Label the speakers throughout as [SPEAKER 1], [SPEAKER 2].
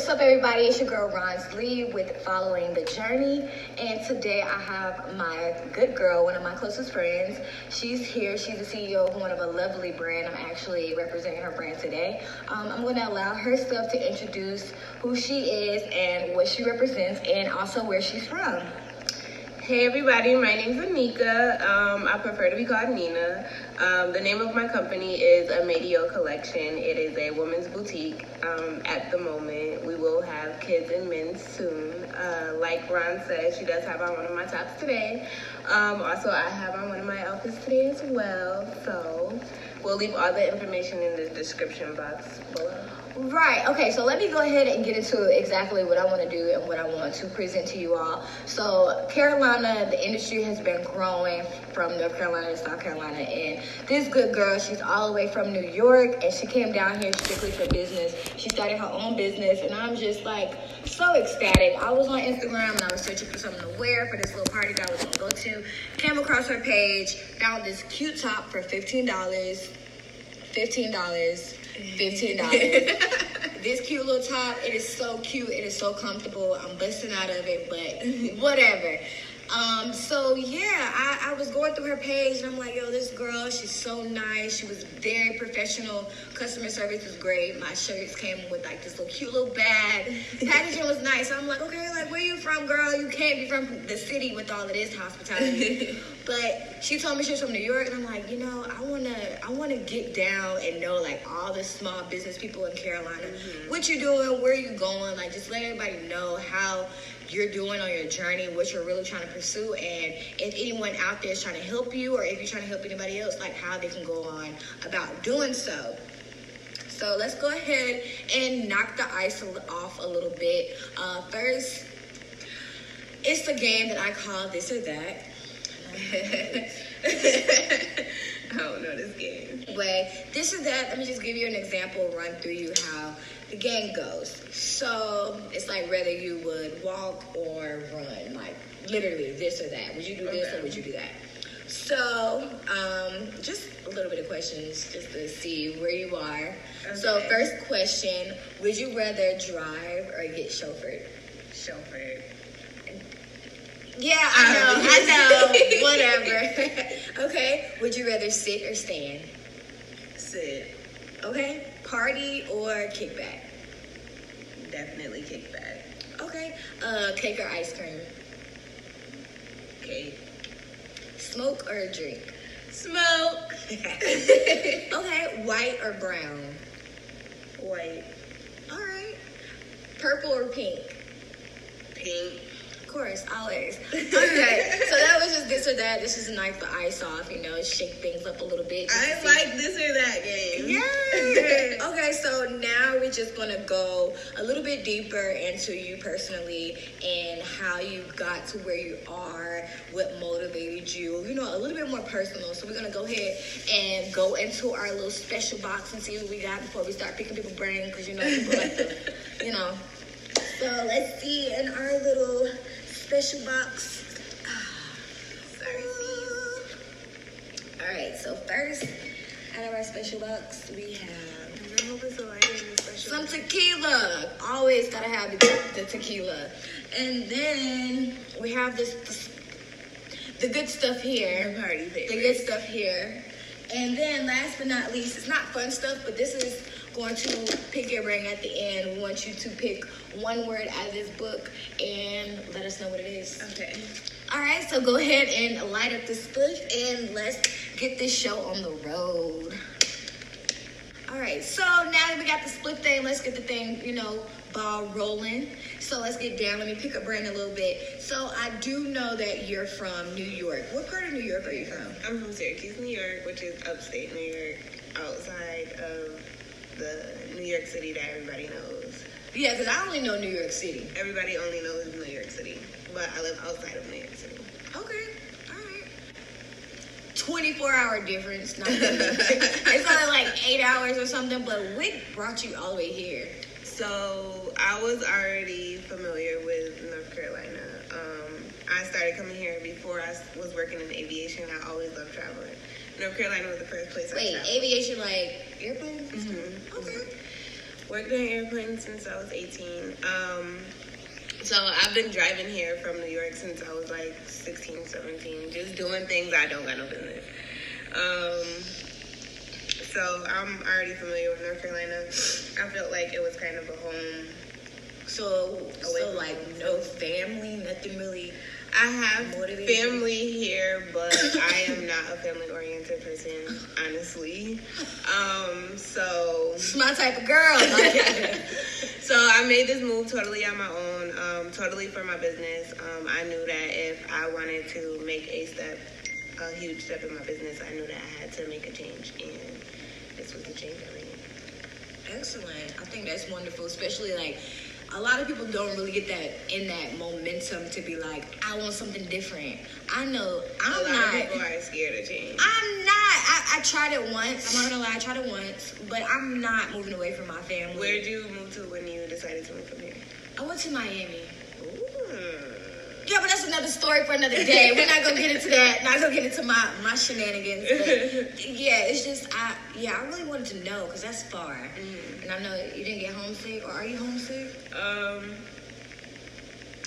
[SPEAKER 1] what's up, everybody? It's your girl Rons Lee with Following the Journey, and today I have my good girl, one of my closest friends. She's here. She's the CEO of one of a lovely brand. I'm actually representing her brand today. Um, I'm going to allow herself to introduce who she is and what she represents, and also where she's from.
[SPEAKER 2] Hey everybody, my name is Anika. Um, I prefer to be called Nina. Um, the name of my company is Amedio Collection. It is a women's boutique. Um, at the moment, we will have kids and men's soon. Uh, like Ron said, she does have on one of my tops today. Um, also, I have on one of my outfits today as well. So we'll leave all the information in the description box below.
[SPEAKER 1] Right. Okay. So let me go ahead and get into exactly what I want to do and what I want to present to you all. So Carolina, the industry has been growing from North Carolina to South Carolina, and this good girl, she's all the way from New York, and she came down here strictly for business. She started her own business, and I'm just like so ecstatic. I was on Instagram and I was searching for something to wear for this little party that I was gonna go to. Came across her page, found this cute top for fifteen dollars. Fifteen dollars. Fifteen dollars. this cute little top, it is so cute. It is so comfortable. I'm busting out of it, but mm-hmm. whatever. Um, so yeah, I, I was going through her page and I'm like, yo, this girl, she's so nice. She was very professional. Customer service was great. My shirts came with like this little cute little bag. Packaging was nice. I'm like, okay, like where you from, girl? You can't be from the city with all of this hospitality. but she told me she was from New York, and I'm like, you know, I wanna, I wanna get down and know like all the small business people in Carolina. Mm-hmm. What you doing? Where you going? Like, just let everybody know how you're doing on your journey, what you're really trying to pursue, and if anyone out there is trying to help you, or if you're trying to help anybody else, like how they can go on about doing so. So let's go ahead and knock the ice off a little bit. Uh, first, it's the game that I call this or that.
[SPEAKER 2] I don't know this game.
[SPEAKER 1] But this or that, let me just give you an example, run through you how the game goes. So it's like whether you would walk or run, like literally this or that. Would you do this or would you do that? So, um, just a little bit of questions just to see where you are. Okay. So, first question Would you rather drive or get chauffeured?
[SPEAKER 2] Chauffeured.
[SPEAKER 1] Yeah, I know, I know, whatever. okay, would you rather sit or stand?
[SPEAKER 2] Sit.
[SPEAKER 1] Okay, party or kickback?
[SPEAKER 2] Definitely kickback.
[SPEAKER 1] Okay, uh, cake or ice cream?
[SPEAKER 2] Cake.
[SPEAKER 1] Smoke or drink?
[SPEAKER 2] Smoke.
[SPEAKER 1] okay, white or brown?
[SPEAKER 2] White.
[SPEAKER 1] All right. Purple or pink?
[SPEAKER 2] Pink Of
[SPEAKER 1] course, always. Okay, so that was just or that. This is a night for ice off, you know, shake things up a little bit.
[SPEAKER 2] I like this or that game.
[SPEAKER 1] Yeah. okay, so now we're just gonna go a little bit deeper into you personally and how you got to where you are, what motivated you, you know, a little bit more personal. So we're gonna go ahead and go into our little special box and see what we got before we start picking people's brain because you know people like to, you know. So let's see in our little special box. Right, so first out of our special box, we have some tequila. Always gotta have the, the tequila. And then we have this, this, the good stuff here.
[SPEAKER 2] The party
[SPEAKER 1] The good stuff here. And then last but not least, it's not fun stuff, but this is going to pick your brain at the end. We want you to pick one word out of this book and let us know what it is.
[SPEAKER 2] Okay.
[SPEAKER 1] All right, so go ahead and light up this book and let's get this show on the road. All right, so now that we got the split thing, let's get the thing, you know, ball rolling. So let's get down. Let me pick up Brand a little bit. So I do know that you're from New York. What part of New York are you from?
[SPEAKER 2] I'm from Syracuse, New York, which is upstate New York, outside of the New York City that everybody knows.
[SPEAKER 1] Yeah, because I only know New York City.
[SPEAKER 2] Everybody only knows New York City, but I live outside of New York City.
[SPEAKER 1] Okay. 24 hour difference. Not it's only like eight hours or something, but what brought you all the way here?
[SPEAKER 2] So I was already familiar with North Carolina. Um, I started coming here before I was working in aviation. I always loved traveling. North Carolina was the first place
[SPEAKER 1] Wait,
[SPEAKER 2] I traveled.
[SPEAKER 1] aviation like airplanes?
[SPEAKER 2] Mm-hmm.
[SPEAKER 1] Okay.
[SPEAKER 2] Worked on airplanes since I was 18. Um, so I've been driving here from New York since I was like 16, 17, just doing things I don't got no business. Um, so I'm already familiar with North Carolina. I felt like it was kind of a home.
[SPEAKER 1] So, so like no family, nothing really.
[SPEAKER 2] I have
[SPEAKER 1] Motivated.
[SPEAKER 2] family here, but I am not a family oriented person, honestly. Um, so
[SPEAKER 1] my type of girl.
[SPEAKER 2] So I made this move totally on my own, um, totally for my business. Um, I knew that if I wanted to make a step, a huge step in my business, I knew that I had to make a change, and this was the change I made.
[SPEAKER 1] Excellent. I think that's wonderful, especially like a lot of people don't really get that in that momentum to be like, I want something different. I know I'm
[SPEAKER 2] lot
[SPEAKER 1] not.
[SPEAKER 2] of people are scared of change.
[SPEAKER 1] I'm not. I, I tried it once. I'm not gonna lie. I tried it once, but I'm not moving away from my family.
[SPEAKER 2] Where'd you move to when you decided to move from here?
[SPEAKER 1] I went to Miami.
[SPEAKER 2] Ooh.
[SPEAKER 1] Yeah, but that's another story for another day. We're not gonna get into that. Not gonna get into my my shenanigans. But yeah, it's just I yeah I really wanted to know because that's far,
[SPEAKER 2] Mhm.
[SPEAKER 1] and I know you didn't get homesick or are you homesick?
[SPEAKER 2] Um,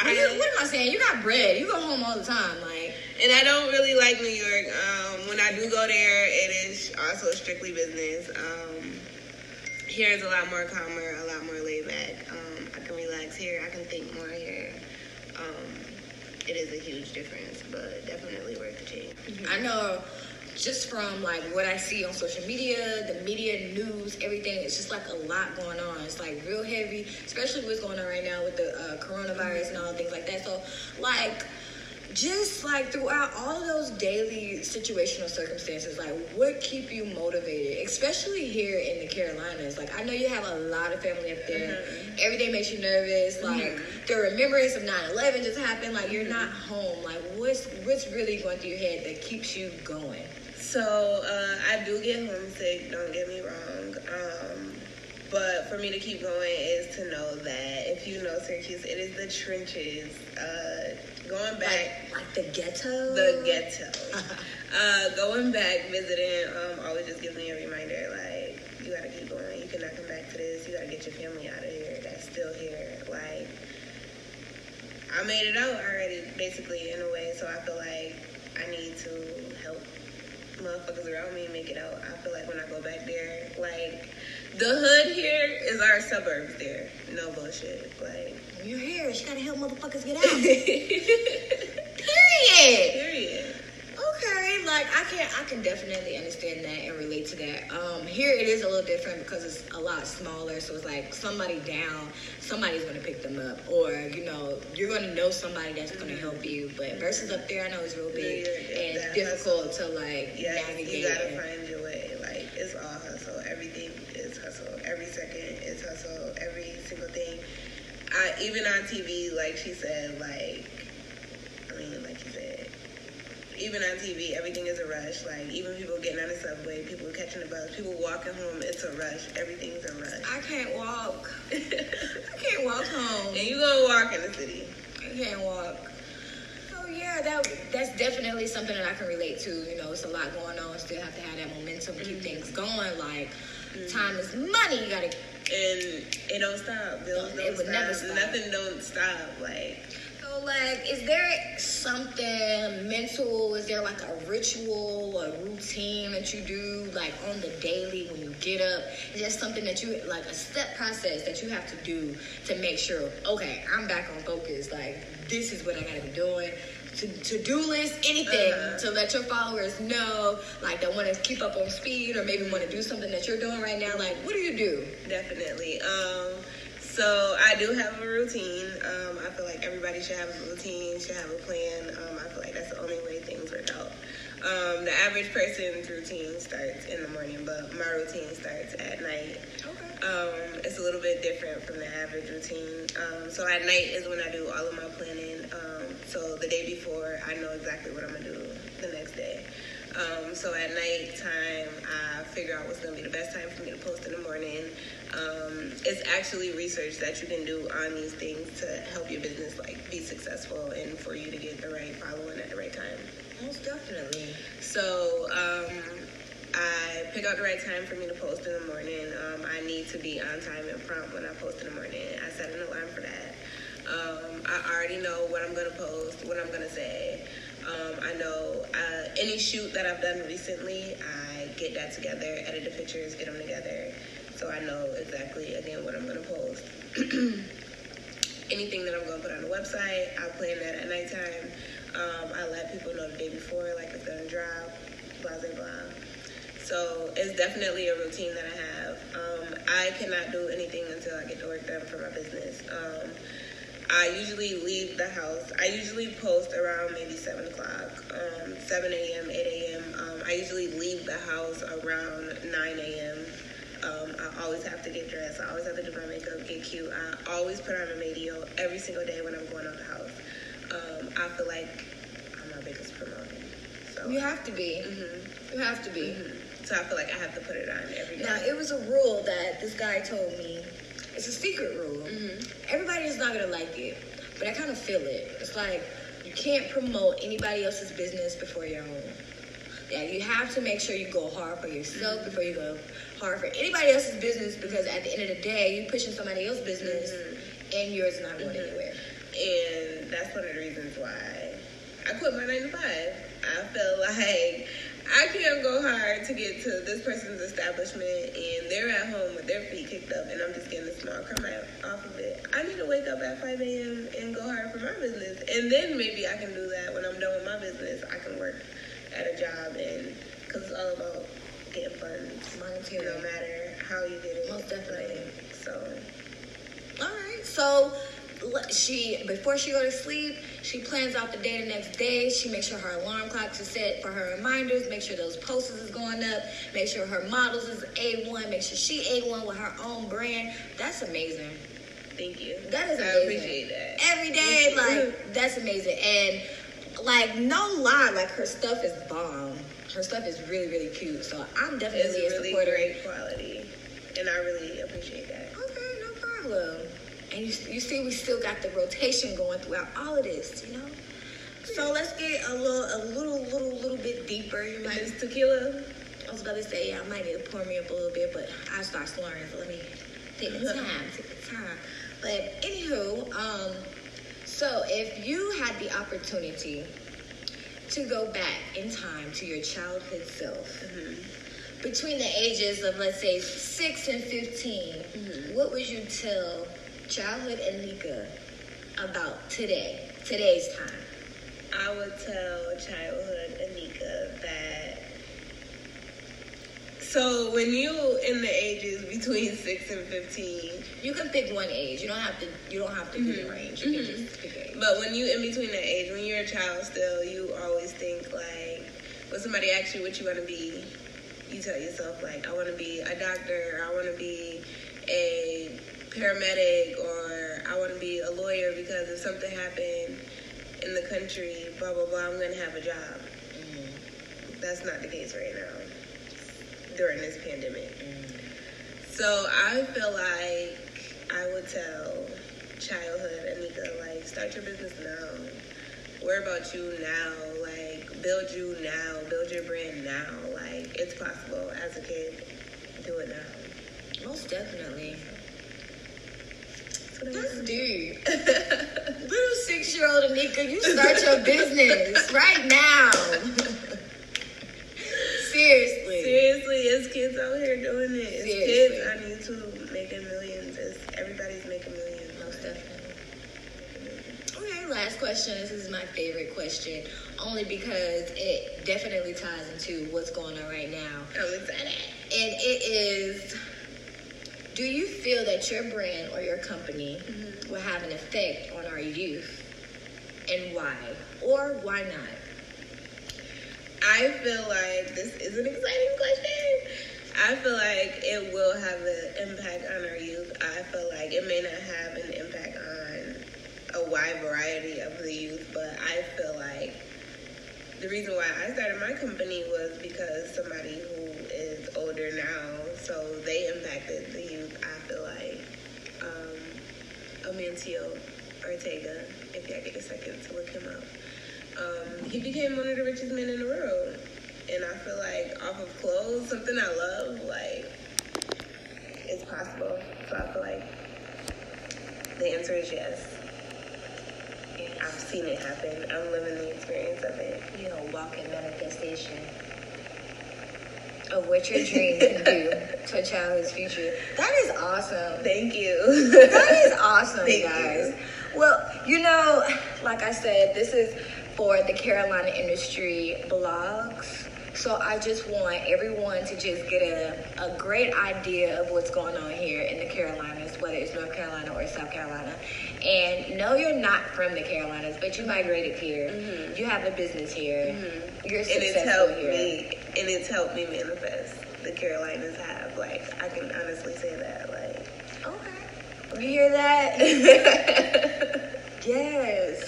[SPEAKER 1] What, you- what am I saying? You got bread. You go home all the time. Like
[SPEAKER 2] and I don't really like New York. Um, when I do go there, it is also strictly business. Um, here is a lot more calmer, a lot more laid back. Um, I here. I can think more here. Um, it is a huge difference, but definitely worth the change.
[SPEAKER 1] I know. Just from like what I see on social media, the media news, everything, it's just like a lot going on. It's like real heavy, especially what's going on right now with the uh, coronavirus and all things like that. So, like, just like throughout all those daily situational circumstances, like what keep you motivated, especially here in the Carolinas? Like I know you have a lot of family up there. Every day makes you nervous. Like the remembrance of 9-11 just happened. Like you're not home. Like what's what's really going through your head that keeps you going?
[SPEAKER 2] So uh, I do get homesick. Don't get me wrong. Um, but for me to keep going is to know that if you know Syracuse, it is the trenches. Uh, going back,
[SPEAKER 1] Like like the ghetto.
[SPEAKER 2] the ghetto. uh, going back, visiting, um, always just gives me a reminder. Like you gotta keep going. You cannot come back to this. You gotta get your family out of here. That's still here. Like I made it out already, basically in a way. So I feel like I need to help motherfuckers around me make it out. I feel like when I go back there, like the hood here is our suburbs. There, no bullshit. Like
[SPEAKER 1] you're here, she gotta help motherfuckers get out. Period.
[SPEAKER 2] period.
[SPEAKER 1] Okay, like I can I can definitely understand that and relate to that. Um, here it is a little different because it's a lot smaller, so it's like somebody down, somebody's gonna pick them up, or you know you're gonna know somebody that's gonna help you. But versus up there, I know it's real big
[SPEAKER 2] Yeah,
[SPEAKER 1] and
[SPEAKER 2] that
[SPEAKER 1] difficult to like
[SPEAKER 2] Yeah,
[SPEAKER 1] navigate.
[SPEAKER 2] you gotta find your way. Like it's all hustle. Everything is hustle. Every second is hustle. Every single thing. I even on TV, like she said, like I mean, like you said, even on TV, everything is a rush. Like even people getting on the subway, people catching the bus, people walking home, it's a rush. Everything's a rush.
[SPEAKER 1] I can't walk. I can't walk home.
[SPEAKER 2] and you gonna walk in the city.
[SPEAKER 1] I can't walk. Oh yeah, that that's definitely something that I can relate to. You know, it's a lot going on. Still have to have that momentum, keep mm-hmm. things going. Like mm-hmm. time is money. You gotta.
[SPEAKER 2] And it don't stop. Bills
[SPEAKER 1] It
[SPEAKER 2] don't
[SPEAKER 1] would
[SPEAKER 2] stop.
[SPEAKER 1] never stop.
[SPEAKER 2] Nothing don't stop. Like
[SPEAKER 1] So like, is there something mental? Is there like a ritual, a routine that you do like on the daily when you get up? Is there something that you like a step process that you have to do to make sure? Okay, I'm back on focus. Like this is what I gotta be doing. To, to-do list, anything
[SPEAKER 2] Uh-huh.
[SPEAKER 1] to let your followers know, like that want to keep up on speed or maybe want to do something that you're doing right now. Like, what do you do?
[SPEAKER 2] Definitely. Um, so I do have a routine. Um, I everybody should have a routine, should have a plan. Um, I feel like that's the only way things work out. Um, the average person's routine starts in the morning, but my routine starts at night.
[SPEAKER 1] Okay.
[SPEAKER 2] Um, it's a little bit different from the average routine. Um, so at night is when I do all of my planning. Um, so the day before, I know exactly what I'm gonna do the next day. Um, so at night time, I figure out what's gonna be the best time for me to post in the morning. Um, it's actually research that you can do on these things to help your business like be successful and for you to get the right following at the right time.
[SPEAKER 1] Most definitely.
[SPEAKER 2] So, um, I pick out the right time for me to post in the morning. Um, I need to be on time and prompt when I post in the morning. I set an alarm for that. Um, I already know what I'm gonna post, what I'm gonna say. Um, I know uh, any shoot that I've done recently, I get that together, edit the pictures, get them together, so I know exactly again what I'm gonna post. Anything that I'm gonna put on the website, I plan that at nighttime. Um, I let people know the day before, like it's gonna drop, blah blah blah. So it's definitely a routine that I have. Um, I cannot do anything until I get the work done for my business. Um, I usually leave the house. I usually post around maybe 7 o'clock, um, 7 a.m., 8 a.m. Um, I usually leave the house around 9 a.m. Um, I always have to get dressed. I always have to do my makeup, get cute. I always put on a Madio every single day when I'm going out the house. Um, I feel like I'm my biggest promoter. So
[SPEAKER 1] You have to be.
[SPEAKER 2] Mhm.
[SPEAKER 1] You have to be.
[SPEAKER 2] So I feel like I have to put it on every day.
[SPEAKER 1] Now, it was a rule that this guy told me. It's a secret rule. Mm-hmm. Everybody is not gonna like it, but I kind of feel it. It's like you can't promote anybody else's business before your own. Yeah, you have to make sure you go hard for yourself mm-hmm. before you go hard for anybody else's business because at the end of the day, you're pushing somebody else's business mm-hmm. and yours is not going anywhere.
[SPEAKER 2] And that's one of the reasons why I quit my nine to five. I feel like I can't go hard to get to this person's establishment and they're at home with their feet kicked up and I'm just getting a small crumb off of it. I need to wake up at 5 a.m. and go hard for my business. And then maybe I can do that when I'm done with my business. I can work at a job and, because it's all about getting funds.
[SPEAKER 1] Monetary.
[SPEAKER 2] No matter how you get it.
[SPEAKER 1] Most definitely.
[SPEAKER 2] Like, so,
[SPEAKER 1] All right. So she before she go to sleep, she plans out the day the next day. She makes sure her alarm clocks are set for her reminders. Make sure those posters is going up. Make sure her models is a one. Make sure she a one with her own brand. That's amazing.
[SPEAKER 2] thank you.
[SPEAKER 1] That is amazing.
[SPEAKER 2] I appreciate that.
[SPEAKER 1] Every day, like that's amazing. And like no lie, like her stuff is bomb. Her stuff is really really cute. So I'm
[SPEAKER 2] It's
[SPEAKER 1] definitely a
[SPEAKER 2] really
[SPEAKER 1] supporter.
[SPEAKER 2] great quality, and I really appreciate that.
[SPEAKER 1] Okay, no problem. And you, you see, we still got the rotation going throughout all of this, you know. So let's get a little, a little, little, little bit deeper. You might.
[SPEAKER 2] Miss Tequila,
[SPEAKER 1] I was about to say, yeah, I might need to pour me up a little bit, but I start slurring. So let me take the time, take the time. But anywho, um, so if you had the opportunity to go back in time to your childhood self, between the ages of let's say six and 15 what would you tell childhood Anika about today, today's time?
[SPEAKER 2] I would tell childhood Anika that. So when you in the ages between six and fifteen,
[SPEAKER 1] You can pick one age. You don't have to. You don't have to do the mm-hmm. range. You can mm-hmm. just pick age.
[SPEAKER 2] but when you in between that age, when you're a child still, you always think like, when somebody asks you what you want to be, you tell yourself like, I want to be a doctor, I want to be a paramedic, or I want to be a lawyer because if something happened in the country, blah blah blah, I'm gonna have a job. Mm-hmm. That's not the case right now during this pandemic. Mm-hmm. So I feel like I would tell childhood Anika, like, start your business now. Worry about you now. Like, build you now. Build your brand now. Like, it's possible as a kid. Do it now.
[SPEAKER 1] Most definitely.
[SPEAKER 2] That's what I
[SPEAKER 1] That's
[SPEAKER 2] would
[SPEAKER 1] deep. Little six-year-old Anika, you start your business right now. Seriously.
[SPEAKER 2] Seriously, it's kids out here doing it. It's
[SPEAKER 1] Seriously.
[SPEAKER 2] kids on YouTube making millions. It's, everybody's making millions.
[SPEAKER 1] Most definitely. Okay, last question. This is my favorite question, only because it definitely ties into what's going on right now.
[SPEAKER 2] Oh, I'm excited.
[SPEAKER 1] And it is Do you feel that your brand or your company mm-hmm. will have an effect on our youth? And why? Or why not?
[SPEAKER 2] I feel like this is an exciting question. I feel like it will have an impact on our youth. I feel like it may not have an impact on a wide variety of the youth, but I feel like the reason why I started my company was because somebody who is older now, so they impacted the youth. I feel like um, Ortega, if y'all get a second to look him up. Um, he became one of the richest men in the world. and I feel like off of clothes, something I love, like it's possible. So I feel like the answer is yes. I've seen it happen. I'm living the experience of it.
[SPEAKER 1] You know, walking manifestation of what your dream can do to a childhood's future. That is awesome.
[SPEAKER 2] Thank you.
[SPEAKER 1] that is awesome,
[SPEAKER 2] Thank
[SPEAKER 1] guys.
[SPEAKER 2] you.
[SPEAKER 1] Well, you know, like I said, this is for the Carolina Industry blogs. So I just want everyone to just get a, a great idea of what's going on here in the Carolinas, whether it's North Carolina or South Carolina. And no, you're not from the Carolinas, but you migrated here.
[SPEAKER 2] Mhm.
[SPEAKER 1] You have a business here.
[SPEAKER 2] Mhm.
[SPEAKER 1] You're
[SPEAKER 2] and
[SPEAKER 1] successful here.
[SPEAKER 2] me and it's helped me manifest the carolinas have like i can honestly say that like
[SPEAKER 1] Okay. You hear that? yes.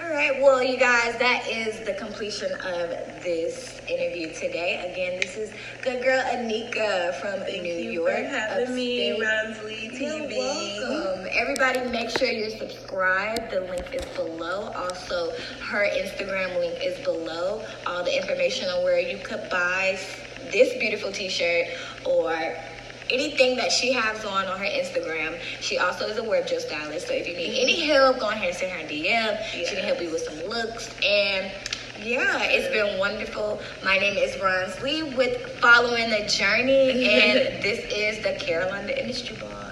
[SPEAKER 1] All right. Well, you guys, that is the completion of this interview today. Again, this is good girl Anika from
[SPEAKER 2] thank
[SPEAKER 1] New
[SPEAKER 2] you
[SPEAKER 1] York.
[SPEAKER 2] for having me
[SPEAKER 1] upstate.
[SPEAKER 2] ronsley
[SPEAKER 1] You're
[SPEAKER 2] tv.
[SPEAKER 1] Everybody, make sure you're subscribed. The link is below. Also, her Instagram link is below. All the information on where you could buy this beautiful T-shirt or anything that she has on on her Instagram. She also is a wardrobe stylist. So if you need any help, go ahead and send her a DM. She can help you with some looks and. Yeah, it's been wonderful. My name is Ron Lee with Following the Journey, and this is the Carolina Industry Blog.